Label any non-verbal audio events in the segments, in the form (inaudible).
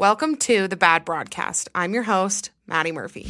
Welcome to the Bad Broadcast. I'm your host, Maddie Murphy.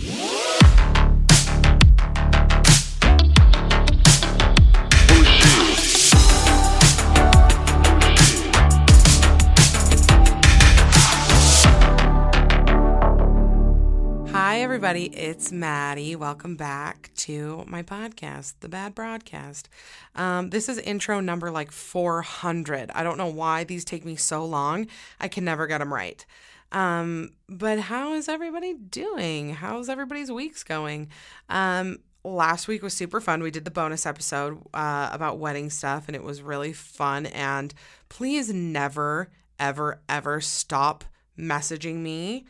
Hi, everybody. It's Maddie. Welcome back to my podcast, The Bad Broadcast. Um, this is intro number like 400. I don't know why these take me so long. I can never get them right. Um, but how is everybody doing? How's everybody's weeks going? Um, last week was super fun. We did the bonus episode uh, about wedding stuff, and it was really fun. And please never, ever, ever stop messaging me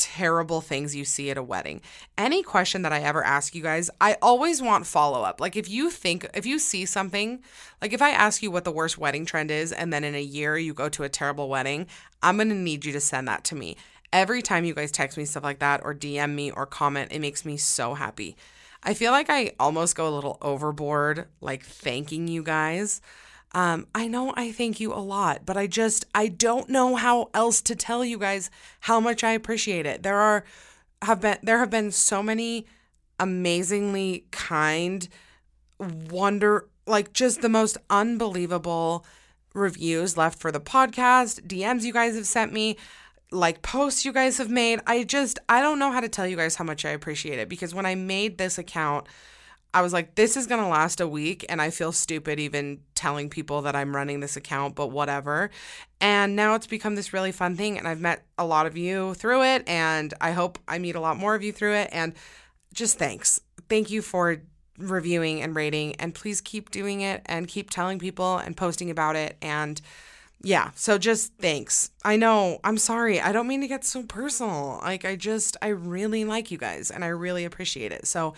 terrible things you see at a wedding. Any question that I ever ask you guys, I always want follow up. Like if you think, if you see something, like if I ask you what the worst wedding trend is and then in a year you go to a terrible wedding, I'm to need you to send that to me. Every time you guys text me stuff like that or DM me or comment, it makes me so happy. I feel like I almost go a little overboard, like thanking you guys. Um, I know I thank you a lot, but I just I don't know how else to tell you guys how much I appreciate it. There are have been there have been so many amazingly kind, wonder like just the most unbelievable reviews left for the podcast, DMs you guys have sent me, like posts you guys have made. I just I don't know how to tell you guys how much I appreciate it because when I made this account I was like, this is going to last a week. And I feel stupid even telling people that I'm running this account, but whatever. And now it's become this really fun thing. And I've met a lot of you through it. And I hope I meet a lot more of you through it. And just thanks. Thank you for reviewing and rating. And please keep doing it and keep telling people and posting about it. And yeah, so just thanks. I know, I'm sorry. I don't mean to get so personal. Like, I just, I really like you guys and I really appreciate it. So,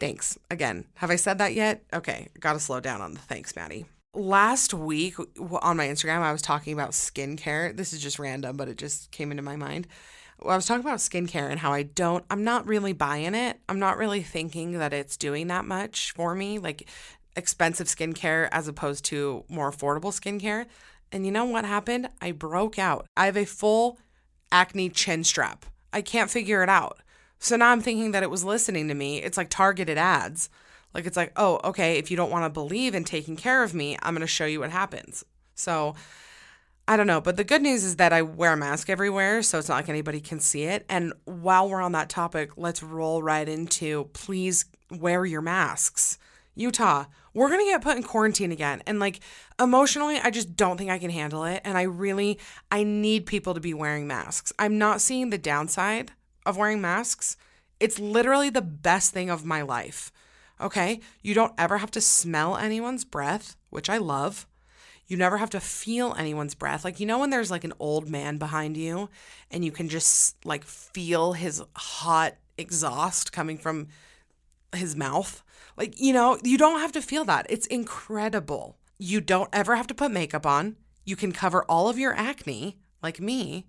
Thanks. Again, have I said that yet? Okay, got to slow down on the thanks, Maddie. Last week on my Instagram, I was talking about skincare. This is just random, but it just came into my mind. I was talking about skincare and how I don't, I'm not really buying it. I'm not really thinking that it's doing that much for me, like expensive skincare as opposed to more affordable skincare. And you know what happened? I broke out. I have a full acne chin strap. I can't figure it out. So now I'm thinking that it was listening to me. It's like targeted ads. Like it's like, oh, okay, if you don't want to believe in taking care of me, I'm going to show you what happens. So I don't know. But the good news is that I wear a mask everywhere. So it's not like anybody can see it. And while we're on that topic, let's roll right into please wear your masks. Utah, we're going to get put in quarantine again. And like emotionally, I just don't think I can handle it. And I really, I need people to be wearing masks. I'm not seeing the downside of wearing masks. It's literally the best thing of my life. Okay? You don't ever have to smell anyone's breath, which I love. You never have to feel anyone's breath. Like, you know, when there's like an old man behind you and you can just like feel his hot exhaust coming from his mouth? Like, you know, you don't have to feel that. It's incredible. You don't ever have to put makeup on. You can cover all of your acne, like me.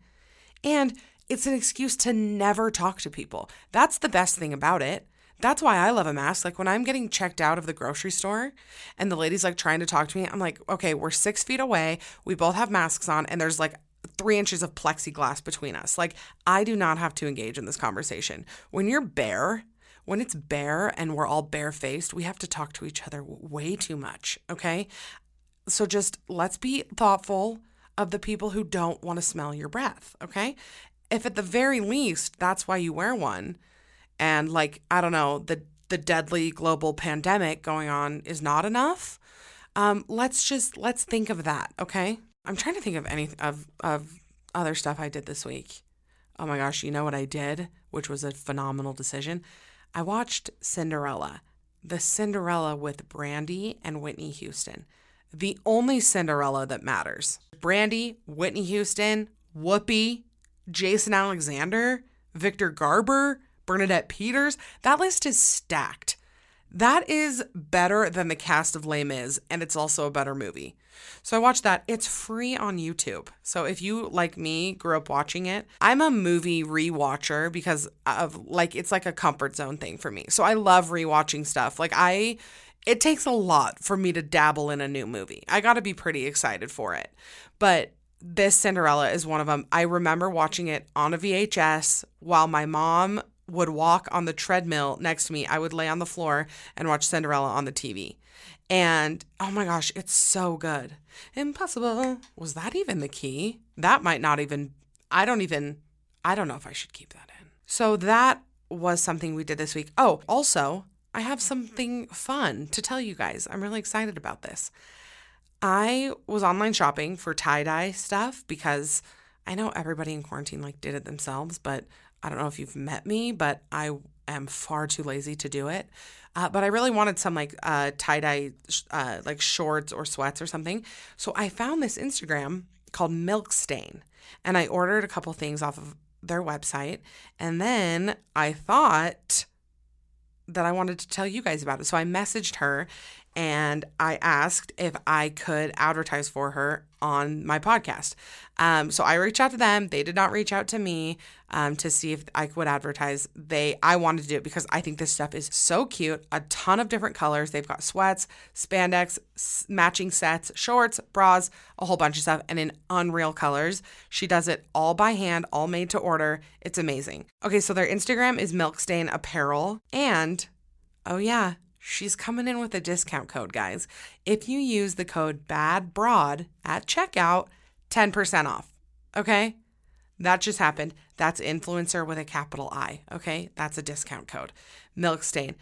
And it's an excuse to never talk to people. That's the best thing about it. That's why I love a mask. Like when I'm getting checked out of the grocery store and the lady's like trying to talk to me, I'm like, okay, we're six feet away. We both have masks on, and there's like three inches of plexiglass between us. Like I do not have to engage in this conversation. When you're bare, when it's bare and we're all barefaced, we have to talk to each other way too much. Okay. So just let's be thoughtful of the people who don't want to smell your breath, okay? If at the very least that's why you wear one and like I don't know, the the deadly global pandemic going on is not enough, um let's just let's think of that, okay? I'm trying to think of any of of other stuff I did this week. Oh my gosh, you know what I did, which was a phenomenal decision? I watched Cinderella, the Cinderella with Brandy and Whitney Houston. The only Cinderella that matters. Brandy, Whitney Houston, Whoopi, Jason Alexander, Victor Garber, Bernadette Peters. That list is stacked. That is better than the cast of Les Mis, and it's also a better movie. So I watched that. It's free on YouTube. So if you, like me, grew up watching it, I'm a movie rewatcher because of like, it's like a comfort zone thing for me. So I love rewatching stuff. Like, I, it takes a lot for me to dabble in a new movie. I got to be pretty excited for it. But this Cinderella is one of them. I remember watching it on a VHS while my mom would walk on the treadmill next to me. I would lay on the floor and watch Cinderella on the TV. And oh my gosh, it's so good. Impossible. Was that even the key? That might not even, I don't even, I don't know if I should keep that in. So that was something we did this week. Oh, also, I have something fun to tell you guys. I'm really excited about this. I was online shopping for tie dye stuff because I know everybody in quarantine like did it themselves, but I don't know if you've met me, but I am far too lazy to do it. Uh, but I really wanted some like uh, tie dye, uh, like shorts or sweats or something. So I found this Instagram called Milk Stain, and I ordered a couple things off of their website. And then I thought that I wanted to tell you guys about it. So I messaged her and I asked if I could advertise for her on my podcast. Um, so I reached out to them. They did not reach out to me um, to see if I would advertise. They I wanted to do it because I think this stuff is so cute. A ton of different colors. They've got sweats, spandex, s- matching sets, shorts, bras, a whole bunch of stuff, and in unreal colors. She does it all by hand, all made to order. It's amazing. Okay, so their Instagram is Milkstain Apparel, and oh yeah, She's coming in with a discount code, guys. If you use the code BADBROAD at checkout, 10% off. Okay? That just happened. That's influencer with a capital I. Okay? That's a discount code. Milk stain.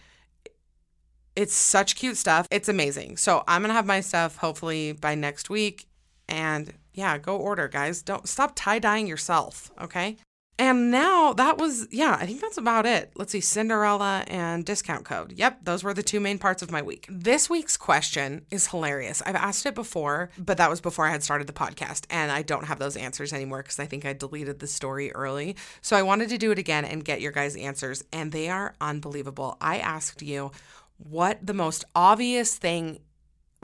It's such cute stuff. It's amazing. So I'm going to have my stuff hopefully by next week. And yeah, go order, guys. Don't stop tie dyeing yourself. Okay? And now that was, yeah, I think that's about it. Let's see, Cinderella and discount code. Yep, those were the two main parts of my week. This week's question is hilarious. I've asked it before, but that was before I had started the podcast. And I don't have those answers anymore because I think I deleted the story early. So I wanted to do it again and get your guys' answers. And they are unbelievable. I asked you what the most obvious thing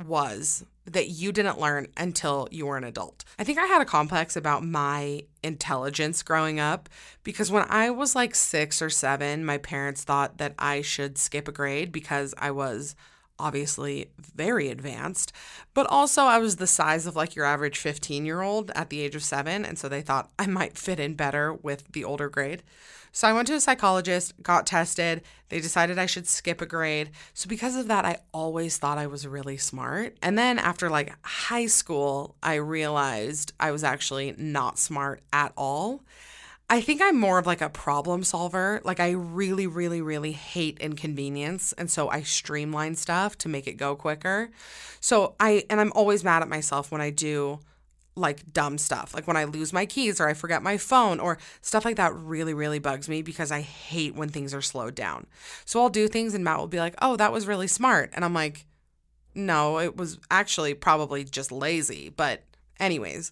was that you didn't learn until you were an adult. I think I had a complex about my intelligence growing up because when I was like six or seven, my parents thought that I should skip a grade because I was obviously very advanced, but also I was the size of like your average 15 year old at the age of seven. And so they thought I might fit in better with the older grade. So I went to a psychologist, got tested. They decided I should skip a grade. So because of that, I always thought I was really smart. And then after like high school, I realized I was actually not smart at all. I think I'm more of like a problem solver. Like I really, really, really hate inconvenience. And so I streamline stuff to make it go quicker. So I, and I'm always mad at myself when I do like dumb stuff. Like when I lose my keys or I forget my phone or stuff like that really, really bugs me because I hate when things are slowed down. So I'll do things and Matt will be like, oh, that was really smart. And I'm like, no, it was actually probably just lazy. But, anyways.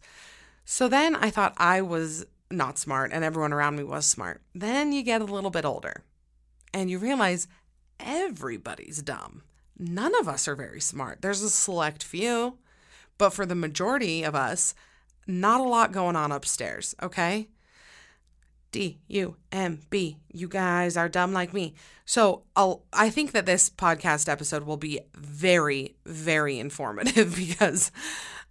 So then I thought I was not smart and everyone around me was smart. Then you get a little bit older and you realize everybody's dumb. None of us are very smart. There's a select few. But for the majority of us, not a lot going on upstairs, okay? D U M B. You guys are dumb like me. So I'll, I think that this podcast episode will be very, very informative (laughs) because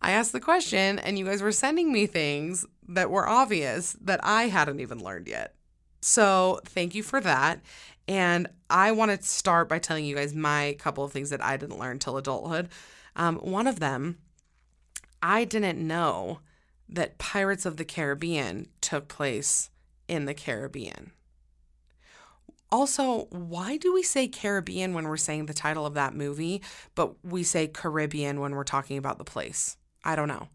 I asked the question and you guys were sending me things that were obvious that I hadn't even learned yet. So thank you for that. And I want to start by telling you guys my couple of things that I didn't learn till adulthood. Um, one of them I didn't know that Pirates of the Caribbean took place in the Caribbean. Also, why do we say Caribbean when we're saying the title of that movie, but we say Caribbean when we're talking about the place? I don't know.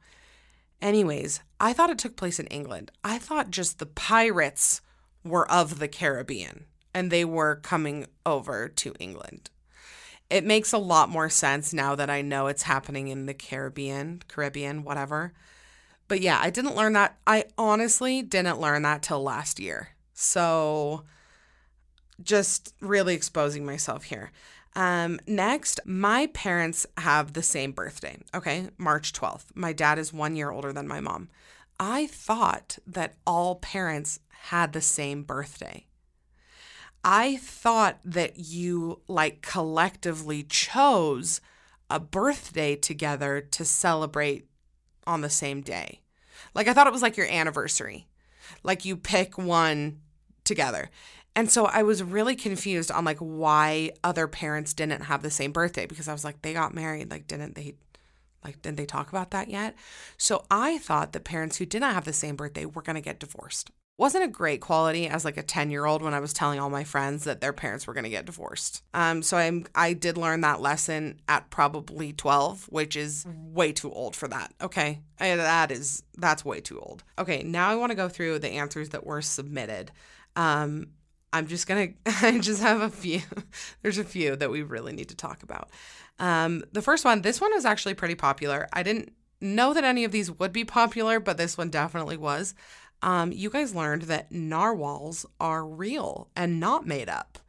Anyways, I thought it took place in England. I thought just the pirates were of the Caribbean and they were coming over to England. It makes a lot more sense now that I know it's happening in the Caribbean, Caribbean, whatever. But yeah, I didn't learn that. I honestly didn't learn that till last year. So just really exposing myself here. Um, next, my parents have the same birthday. Okay, March 12th. My dad is one year older than my mom. I thought that all parents had the same birthday. I thought that you like collectively chose a birthday together to celebrate on the same day. Like I thought it was like your anniversary. Like you pick one together. And so I was really confused on like why other parents didn't have the same birthday because I was like they got married like didn't they like didn't they talk about that yet? So I thought that parents who did not have the same birthday were going to get divorced wasn't a great quality as like a 10 year old when I was telling all my friends that their parents were going to get divorced. Um, so I'm I did learn that lesson at probably 12, which is way too old for that. Okay, I, that is that's way too old. Okay, now I want to go through the answers that were submitted. Um, I'm just gonna (laughs) I just have a few. (laughs) There's a few that we really need to talk about. Um, the first one, this one is actually pretty popular. I didn't know that any of these would be popular, but this one definitely was um, you guys learned that narwhals are real and not made up.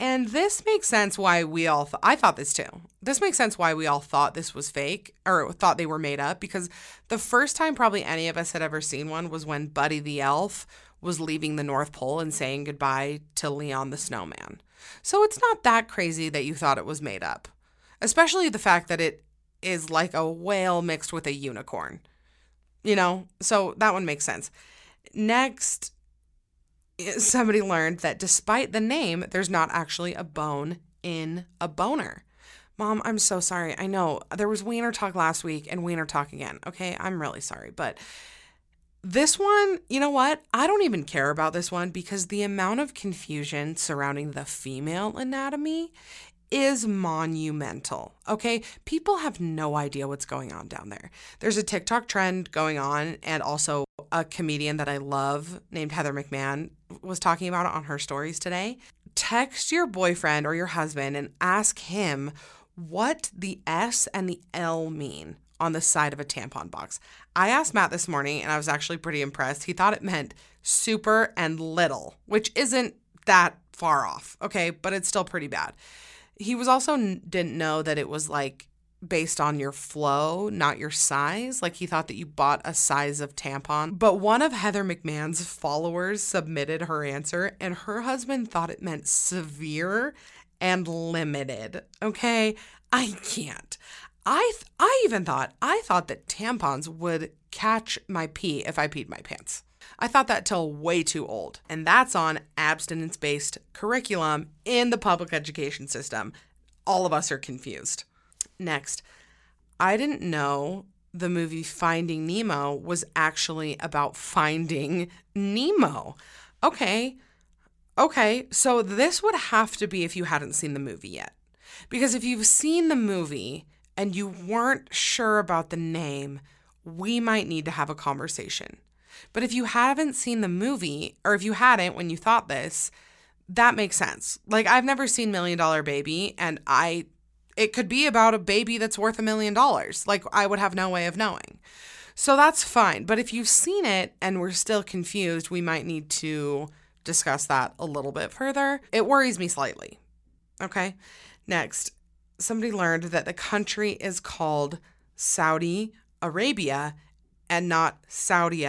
And this makes sense why we all th- I thought this too. This makes sense why we all thought this was fake or thought they were made up because the first time probably any of us had ever seen one was when Buddy the elf was leaving the North Pole and saying goodbye to Leon the snowman. So it's not that crazy that you thought it was made up. Especially the fact that it is like a whale mixed with a unicorn. You know, so that one makes sense. Next, (laughs) somebody learned that despite the name, there's not actually a bone in a boner. Mom, I'm so sorry. I know there was Wiener Talk last week and Wiener Talk again. Okay, I'm really sorry. But this one, you know what? I don't even care about this one because the amount of confusion surrounding the female anatomy is monumental. Okay. People have no idea what's going on down there. There's a TikTok trend going on, and also a comedian that I love named Heather McMahon was talking about it on her stories today. Text your boyfriend or your husband and ask him what the S and the L mean on the side of a tampon box. I asked Matt this morning and I was actually pretty impressed. He thought it meant super and little, which isn't that far off, okay, but it's still pretty bad. He was also didn't know that it was like based on your flow, not your size. Like he thought that you bought a size of tampon. But one of Heather McMahon's followers submitted her answer, and her husband thought it meant severe and limited. Okay, I can't. I th- I even thought I thought that tampons would catch my pee if I peed my pants. I thought that till way too old. And that's on abstinence based curriculum in the public education system. All of us are confused. Next, I didn't know the movie Finding Nemo was actually about finding Nemo. Okay. Okay, so this would have to be if you hadn't seen the movie yet. Because if you've seen the movie and you weren't sure about the name, we might need to have a conversation. But if you haven't seen the movie, or if you hadn't when you thought this, that makes sense. Like I've never seen Million Dollar Baby, and I it could be about a baby that's worth a million dollars. Like I would have no way of knowing. So that's fine. But if you've seen it and we're still confused, we might need to discuss that a little bit further. It worries me slightly. Okay. Next, somebody learned that the country is called Saudi Arabia and not Saudi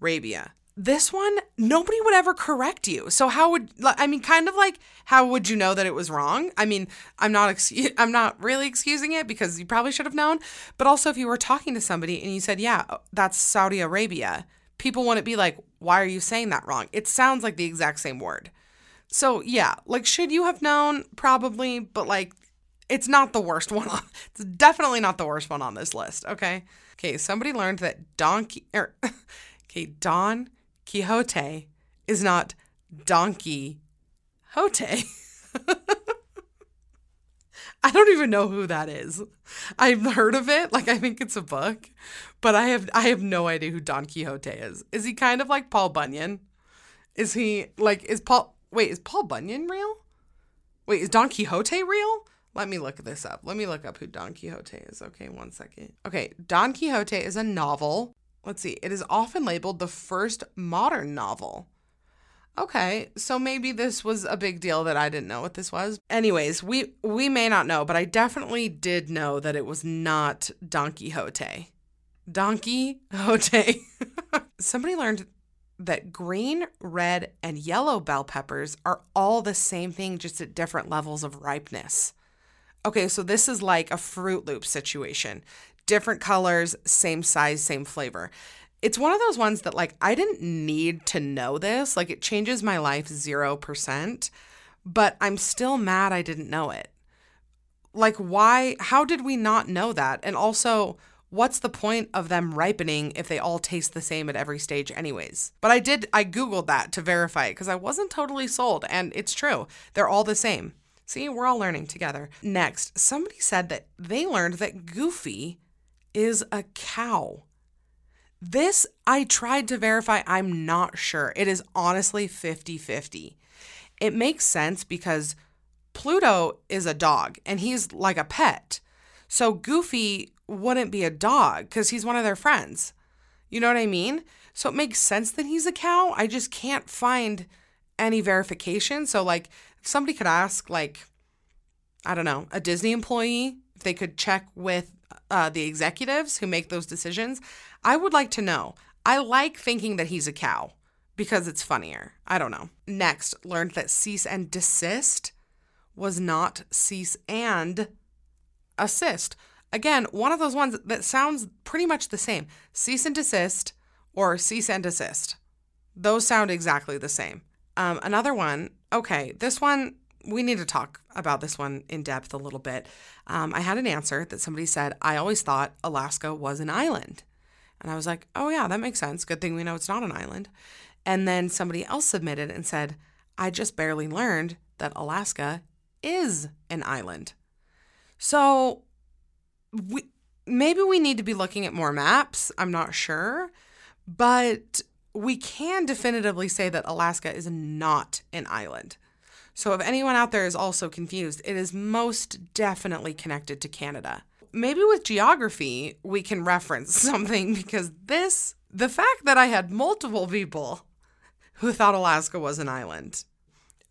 Arabia. This one, nobody would ever correct you. So how would I mean kind of like how would you know that it was wrong? I mean, I'm not excu- (laughs) I'm not really excusing it because you probably should have known, but also if you were talking to somebody and you said, "Yeah, uh, that's Saudi Arabia." People wouldn't be like, "Why are you saying that wrong?" It sounds like the exact same word. So, yeah, like should you have known? Probably, but like it's not the worst (laughs) one on it's definitely not the worst one on this list, okay? Okay, somebody learned that Don er, (laughs) okay, Don Quixote is not Donkey Hote. (laughs) I don't even know who that is. I've heard of it, like I think it's a book, but I have I have no idea who Don Quixote is. Is he kind of like Paul Bunyan? Is he like is Paul Wait, is Paul Bunyan real? Wait, is Don Quixote real? Let me look this up. Let me look up who Don Quixote is. Okay, one second. Okay, Don Quixote is a novel. Let's see. It is often labeled the first modern novel. Okay, so maybe this was a big deal that I didn't know what this was. Anyways, we we may not know, but I definitely did know that it was not Don Quixote. Don Quixote. (laughs) Somebody learned that green, red, and yellow bell peppers are all the same thing, just at different levels of ripeness. Okay, so this is like a Fruit Loop situation. Different colors, same size, same flavor. It's one of those ones that, like, I didn't need to know this. Like, it changes my life 0%, but I'm still mad I didn't know it. Like, why? How did we not know that? And also, what's the point of them ripening if they all taste the same at every stage, anyways? But I did, I Googled that to verify it because I wasn't totally sold, and it's true. They're all the same. See, we're all learning together. Next, somebody said that they learned that Goofy is a cow. This I tried to verify. I'm not sure. It is honestly 50 50. It makes sense because Pluto is a dog and he's like a pet. So Goofy wouldn't be a dog because he's one of their friends. You know what I mean? So it makes sense that he's a cow. I just can't find any verification. So, like, somebody could ask, like, I don't know, a Disney employee, if they could check with uh, the executives who make those decisions, I would like to know. I like thinking that he's a cow because it's funnier. I don't know. Next, learned that cease and desist was not cease and assist. Again, one of those ones that sounds pretty much the same. Cease and desist or cease and desist. Those sound exactly the same. Um, another one, okay, this one, we need to talk about this one in depth a little bit. Um, I had an answer that somebody said, I always thought Alaska was an island. And I was like, oh, yeah, that makes sense. Good thing we know it's not an island. And then somebody else submitted and said, I just barely learned that Alaska is an island. So we maybe we need to be looking at more maps. I'm not sure. But we can definitively say that Alaska is not an island. So if anyone out there is also confused, it is most definitely connected to Canada. Maybe with geography, we can reference (laughs) something because this, the fact that I had multiple people who thought Alaska was an island.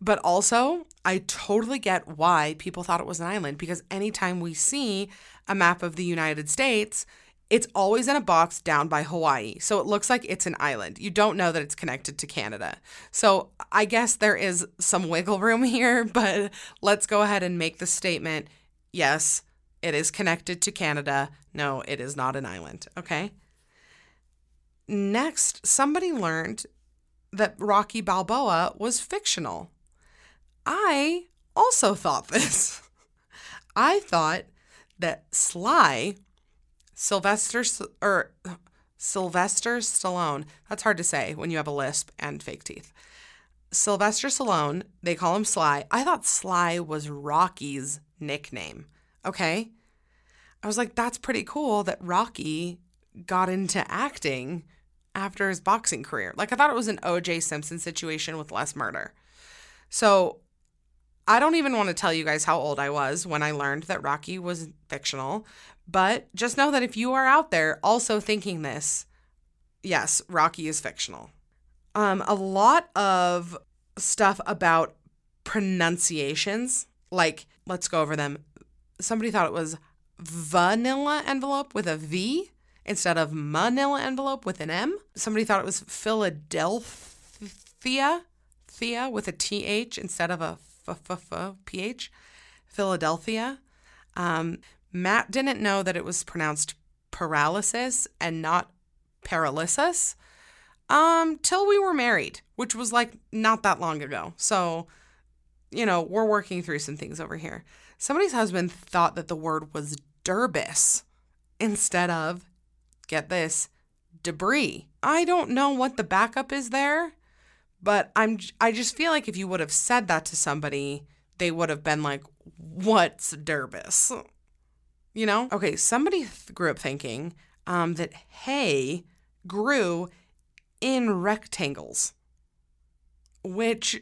But also, I totally get why people thought it was an island because anytime we see a map of the United States, it's always in a box down by Hawaii. So it looks like it's an island. You don't know that it's connected to Canada. So I guess there is some wiggle room (laughs) here, but let's go ahead and make the statement yes, it is connected to Canada. No, it is not an island. Okay. Next, somebody learned that Rocky Balboa was fictional. I also thought this. (laughs) I thought that Sly, Sylvester or Sylvester Stallone, that's hard to say when you have a lisp and fake teeth. Sylvester Stallone, they call him Sly. I thought Sly was Rocky's nickname. Okay? I was like, that's pretty cool that Rocky got into acting after his boxing career. Like, I thought it was an OJ Simpson situation with less murder. So, I don't even want to tell you guys how old I was when I learned that Rocky was fictional, but just know that if you are out there also thinking this, yes, Rocky is fictional. Um, a lot of stuff about pronunciations, like let's go over them. Somebody thought it was vanilla envelope with a V instead of manila envelope with an M. Somebody thought it was Philadelphia, Thea with a TH instead of a PH, Philadelphia. Um, Matt didn't know that it was pronounced paralysis and not paralysis um, till we were married, which was like not that long ago. So, you know, we're working through some things over here. Somebody's husband thought that the word was Durbis instead of get this, debris. I don't know what the backup is there, but I'm I just feel like if you would have said that to somebody, they would have been like, "What's Derbis?" You know? Okay, somebody th- grew up thinking um, that hay grew in rectangles, which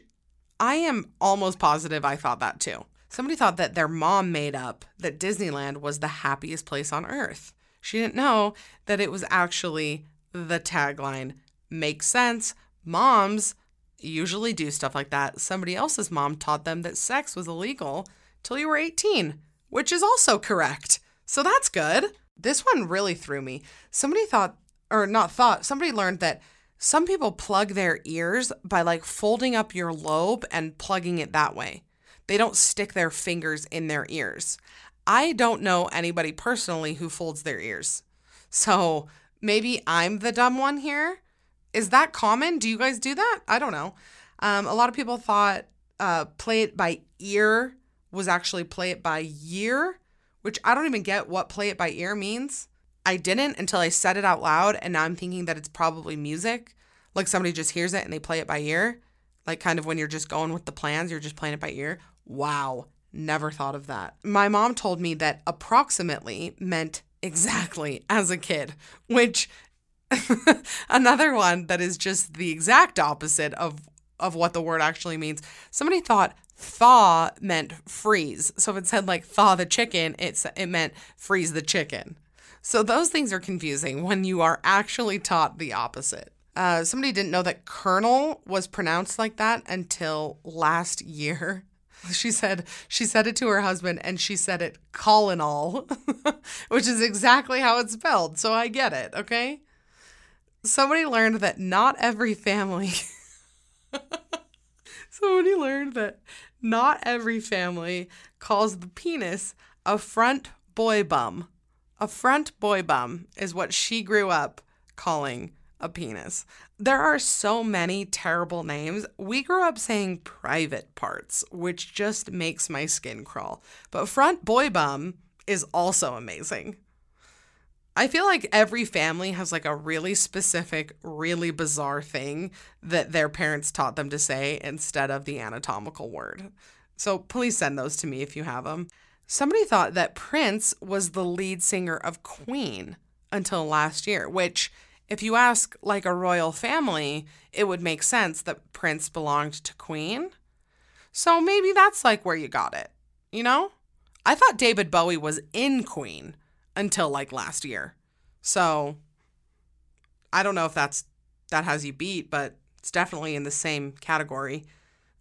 I am almost positive I thought that too. Somebody thought that their mom made up that Disneyland was the happiest place on earth. She didn't know that it was actually the tagline. Makes sense. Moms usually do stuff like that. Somebody else's mom taught them that sex was illegal till you were 18, which is also correct. So that's good. This one really threw me. Somebody thought, or not thought, somebody learned that some people plug their ears by like folding up your lobe and plugging it that way. They don't stick their fingers in their ears. I don't know anybody personally who folds their ears. So maybe I'm the dumb one here. Is that common? Do you guys do that? I don't know. Um, a lot of people thought uh, play it by ear was actually play it by year, which I don't even get what play it by ear means. I didn't until I said it out loud, and now I'm thinking that it's probably music. Like somebody just hears it and they play it by ear. Like kind of when you're just going with the plans, you're just playing it by ear. Wow, never thought of that. My mom told me that approximately meant exactly (laughs) as a kid, which (laughs) another one that is just the exact opposite of of what the word actually means. Somebody thought thaw meant freeze. So if it said like thaw the chicken, it's it meant freeze the chicken. So those things are confusing when you are actually taught the opposite. Uh, somebody didn't know that colonel was pronounced like that until last year. (laughs) She said she said it to her husband and she said it colonel, (laughs) which is exactly how it's spelled. So I get it, okay? Somebody learned that not every family (laughs) Somebody learned that not every family calls the penis a front boy bum. A front boy bum is what she grew up calling a penis. There are so many terrible names. We grew up saying private parts, which just makes my skin crawl. But front boy bum is also amazing. I feel like every family has like a really specific, really bizarre thing that their parents taught them to say instead of the anatomical word. So please send those to me if you have them. Somebody thought that Prince was the lead singer of Queen until last year, which, if you ask like a royal family, it would make sense that Prince belonged to Queen. So maybe that's like where you got it, you know? I thought David Bowie was in Queen until like last year. So I don't know if that's that has you beat, but it's definitely in the same category.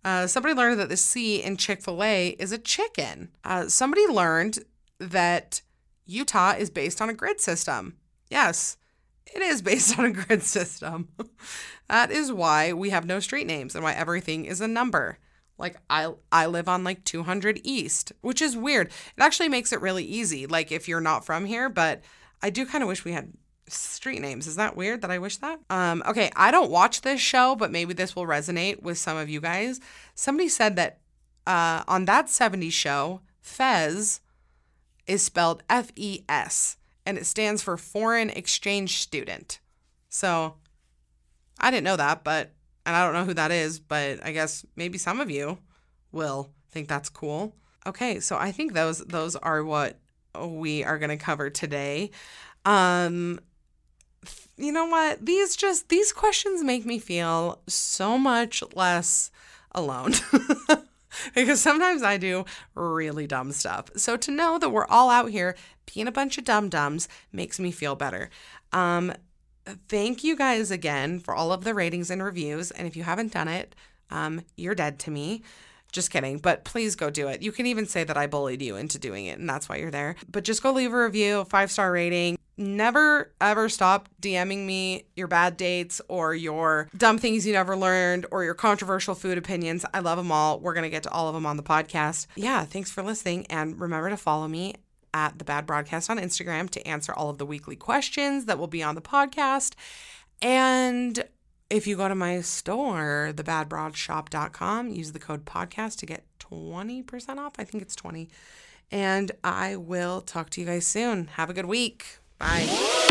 Uh, somebody learned that the C in Chick fil A is a chicken. Uh, somebody learned that Utah is based on a grid system. Yes, it is (laughs) based on a grid system. (laughs) that is why we have no street names and why everything is a number. Like I I live on like 200 East, which is weird. It actually makes it really easy like if you're not from here, but I do kind of wish we had street names. Is that weird that I wish that? Um, okay, I don't watch this show, but maybe this will resonate with some of you guys. Somebody said that uh, on that 70s show, Fez is spelled F E S and it stands for Foreign Exchange Student. So I didn't know that, but, and I don't know who that is, but I guess maybe some of you will think that's cool. Okay, so I think those those are what we are going to cover today. Um, you know what? These just these questions make me feel so much less alone. (laughs) because sometimes I do really dumb stuff. So to know that we're all out here being a bunch of dum dums makes me feel better. Um, thank you guys again for all of the ratings and reviews. And if you haven't done it, um, you're dead to me. Just kidding, but please go do it. You can even say that I bullied you into doing it, and that's why you're there. But just go leave a review, five star rating. Never ever stop DMing me your bad dates or your dumb things you never learned or your controversial food opinions. I love them all. We're going to get to all of them on the podcast. Yeah, thanks for listening. And remember to follow me at the Bad Broadcast on Instagram to answer all of the weekly questions that will be on the podcast. And if you go to my store, thebadbroadshop.com, use the code podcast to get 20% off. I think it's 20. And I will talk to you guys soon. Have a good week. Bye.